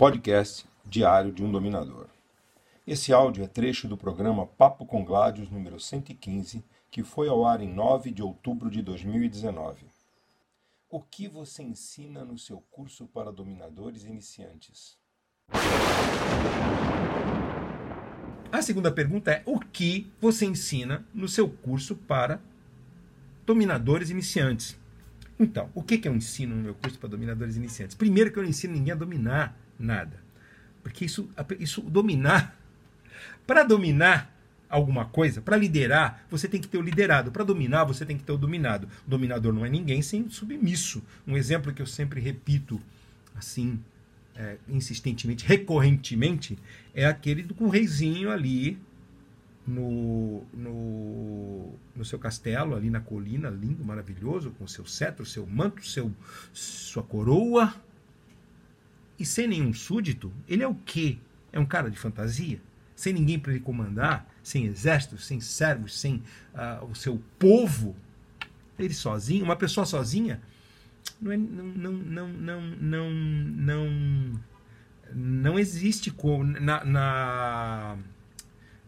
podcast Diário de um Dominador. Esse áudio é trecho do programa Papo com Gládios número 115, que foi ao ar em 9 de outubro de 2019. O que você ensina no seu curso para dominadores iniciantes? A segunda pergunta é: o que você ensina no seu curso para dominadores iniciantes? Então, o que, que eu ensino no meu curso para dominadores iniciantes? Primeiro que eu não ensino ninguém a dominar nada. Porque isso, isso dominar, para dominar alguma coisa, para liderar, você tem que ter o liderado. Para dominar, você tem que ter o dominado. O dominador não é ninguém sem submisso. Um exemplo que eu sempre repito, assim, é, insistentemente, recorrentemente, é aquele do com o reizinho ali no, no, no seu castelo, ali na colina, lindo, maravilhoso, com seu cetro, seu manto, seu, sua coroa e sem nenhum súdito, ele é o quê? É um cara de fantasia? Sem ninguém para ele comandar, sem exército, sem servos, sem uh, o seu povo, ele sozinho, uma pessoa sozinha, não, é, não, não, não, não, não, não, não existe na, na,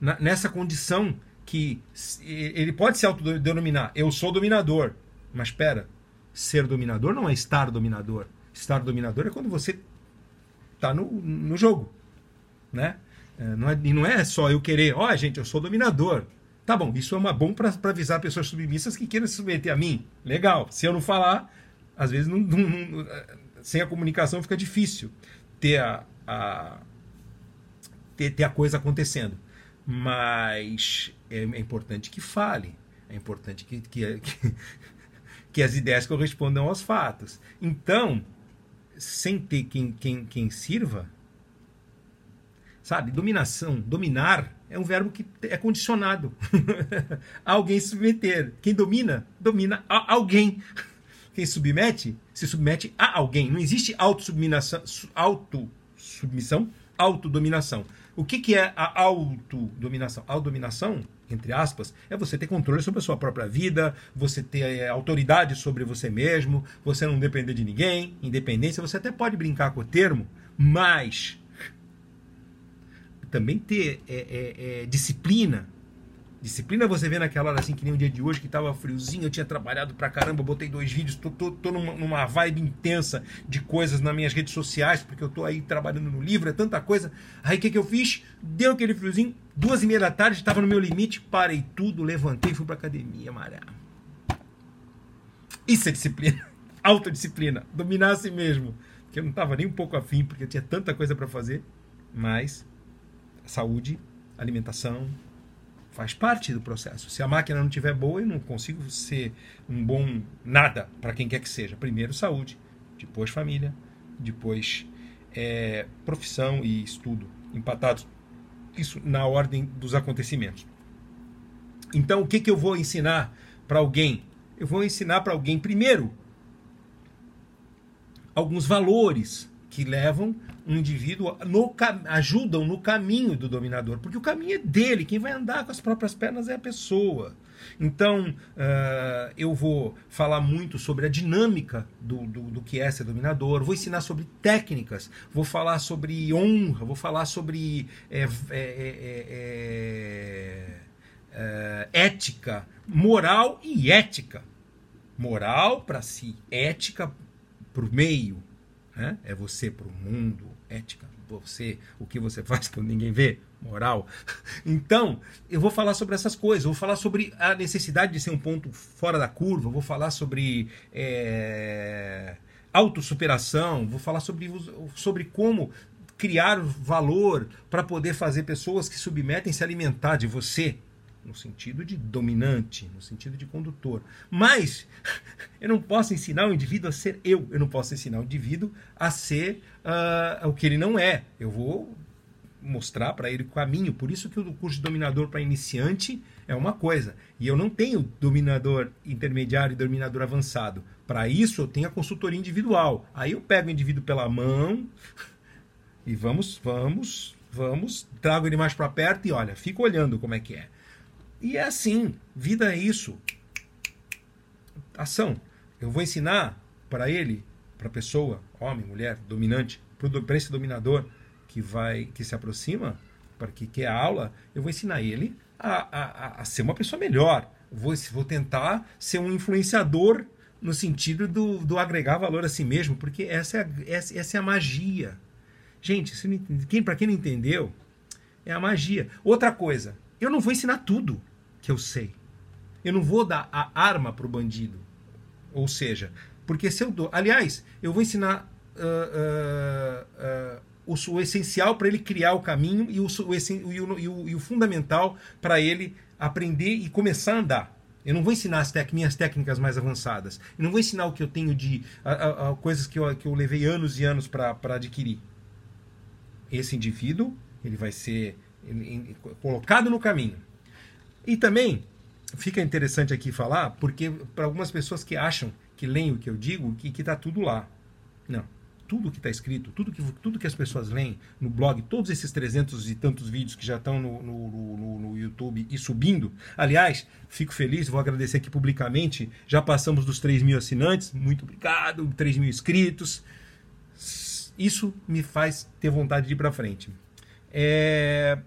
na, nessa condição que ele pode se autodenominar, eu sou dominador, mas espera, ser dominador não é estar dominador. Estar dominador é quando você tá no, no jogo, né? É, não é, e não é só eu querer, ó, oh, gente, eu sou dominador. Tá bom, isso é uma bom para avisar pessoas submissas que queiram se submeter a mim. Legal. Se eu não falar, às vezes não, não, não, sem a comunicação fica difícil ter a, a ter, ter, a coisa acontecendo. Mas é, é importante que fale. É importante que, que, que, que as ideias correspondam aos fatos. Então, sem ter quem, quem, quem sirva, sabe? Dominação, dominar é um verbo que é condicionado a alguém submeter. Quem domina, domina a alguém. Quem submete, se submete a alguém. Não existe autossubmissão, autossubmissão, autodominação. O que, que é a autodominação? Autodominação, entre aspas, é você ter controle sobre a sua própria vida, você ter é, autoridade sobre você mesmo, você não depender de ninguém, independência. Você até pode brincar com o termo, mas também ter é, é, disciplina Disciplina você vê naquela hora assim, que nem o dia de hoje, que tava friozinho, eu tinha trabalhado pra caramba, botei dois vídeos, tô, tô, tô numa, numa, vibe intensa de coisas nas minhas redes sociais, porque eu tô aí trabalhando no livro, é tanta coisa. Aí o que, que eu fiz? Deu aquele friozinho, duas e meia da tarde, estava no meu limite, parei tudo, levantei fui pra academia, maré. Isso é disciplina. Autodisciplina. Dominar a si mesmo. Porque eu não tava nem um pouco afim, porque eu tinha tanta coisa para fazer. Mas saúde, alimentação, faz parte do processo. Se a máquina não estiver boa, eu não consigo ser um bom nada para quem quer que seja. Primeiro saúde, depois família, depois é, profissão e estudo empatados. Isso na ordem dos acontecimentos. Então, o que, que eu vou ensinar para alguém? Eu vou ensinar para alguém, primeiro, alguns valores que levam um indivíduo, no, ajudam no caminho do dominador, porque o caminho é dele, quem vai andar com as próprias pernas é a pessoa. Então, uh, eu vou falar muito sobre a dinâmica do, do, do, que é ser dominador, vou ensinar sobre técnicas, vou falar sobre honra, vou falar sobre é, é, é, ética, moral e ética. Moral para si, ética para o meio, né? É você para o mundo, ética, você, o que você faz quando ninguém vê, moral. Então, eu vou falar sobre essas coisas, vou falar sobre a necessidade de ser um ponto fora da curva, vou falar sobre é, autossuperação, vou falar sobre, sobre como criar valor para poder fazer pessoas que submetem se alimentar de você, no sentido de dominante, no sentido de condutor. Mas eu não posso ensinar o indivíduo a ser eu, eu não posso ensinar o indivíduo a ser uh, o que ele não é. Eu vou mostrar para ele o caminho. Por isso que o curso de dominador para iniciante é uma coisa. E eu não tenho dominador intermediário e dominador avançado. Para isso eu tenho a consultoria individual. Aí eu pego o indivíduo pela mão e vamos, vamos, vamos, trago ele mais para perto e olha, fica olhando como é que é. E é assim, vida é isso. Ação. Eu vou ensinar para ele, para a pessoa, homem, mulher, dominante, para esse dominador que vai que se aproxima para que quer a aula, eu vou ensinar ele a, a, a ser uma pessoa melhor. Vou, vou tentar ser um influenciador no sentido do, do agregar valor a si mesmo, porque essa é a, essa, essa é a magia. Gente, quem, para quem não entendeu, é a magia. Outra coisa, eu não vou ensinar tudo que eu sei. Eu não vou dar a arma para o bandido. Ou seja, porque se eu dou. Aliás, eu vou ensinar uh, uh, uh, o, o, essencial para ele criar o caminho e o, o, e o, e fundamental para ele aprender e começar a andar. Eu não vou ensinar as tec minhas técnicas mais avançadas. Eu não vou ensinar o que eu tenho de. A, a, coisas que eu, que eu levei anos e anos para adquirir. Esse indivíduo, ele vai ser ele, ele, colocado no caminho. E também, fica interessante aqui falar, porque para algumas pessoas que acham que leem o que eu digo, que está tudo lá. Não tudo que está escrito, tudo que, tudo que as pessoas leem no blog, todos esses 300 e tantos vídeos que já estão no, no, no, no, YouTube e subindo. Aliás, fico feliz, vou agradecer aqui publicamente. Já passamos dos 3 mil assinantes, muito obrigado, 3 mil inscritos. Isso me faz ter vontade de ir para frente. É...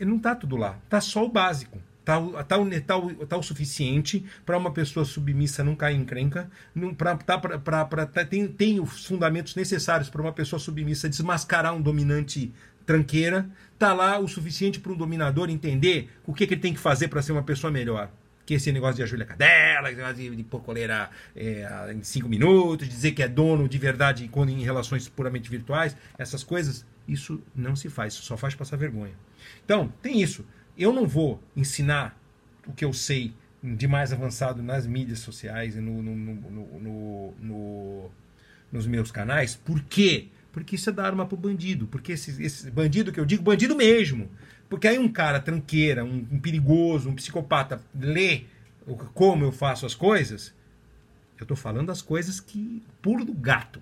Não está tudo lá, está só o básico. Tá, tá, tá, tá o suficiente para uma pessoa submissa não cair em crenca, pra, tá, pra, pra, pra, tá, tem, tem os fundamentos necessários para uma pessoa submissa desmascarar um dominante tranqueira, tá lá o suficiente para um dominador entender o que, que ele tem que fazer para ser uma pessoa melhor que esse negócio de ajoelhar cadela, de, de pôr coleira é, em cinco minutos, dizer que é dono de verdade quando em relações puramente virtuais, essas coisas, isso não se faz, só faz passar vergonha. Então, tem isso eu não vou ensinar o que eu sei de mais avançado nas mídias sociais e no, no, no, no, nos meus canais. Por quê? Porque isso é dar arma pro bandido. Porque esse, esse bandido que eu digo, bandido mesmo. Porque aí um cara tranqueira, um, um perigoso, um psicopata, lê como eu faço as coisas, eu estou falando as coisas que pulo do gato.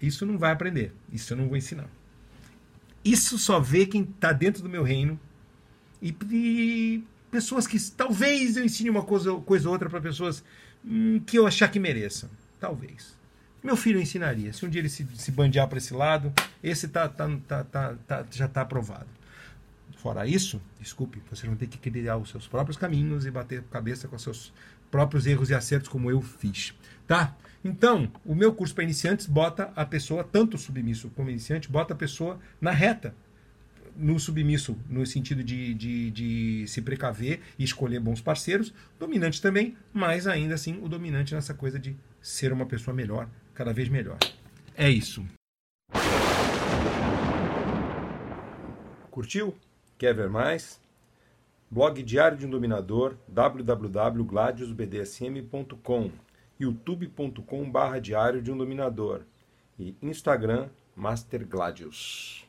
Isso não vai aprender. Isso eu não vou ensinar. Isso só vê quem está dentro do meu reino e, e pessoas que talvez eu ensine uma coisa, coisa ou outra para pessoas hum, que eu achar que mereçam. Talvez. Meu filho ensinaria. Se um dia ele se, se bandear para esse lado, esse tá, tá, tá, tá, tá já está aprovado. Fora isso, desculpe, você vai ter que criar os seus próprios caminhos e bater cabeça com os seus próprios erros e acertos, como eu fiz. Tá? Então, o meu curso para iniciantes bota a pessoa, tanto submisso como iniciante, bota a pessoa na reta no submisso, no sentido de, de, de, se precaver e escolher bons parceiros, dominante também, mas ainda assim o dominante nessa coisa de ser uma pessoa melhor, cada vez melhor. É isso. Curtiu? Quer ver mais? Blog Diário de um Dominador, www.gladiusbdsm.com, youtube.com.br Diário de um Dominador e Instagram Master Gladius.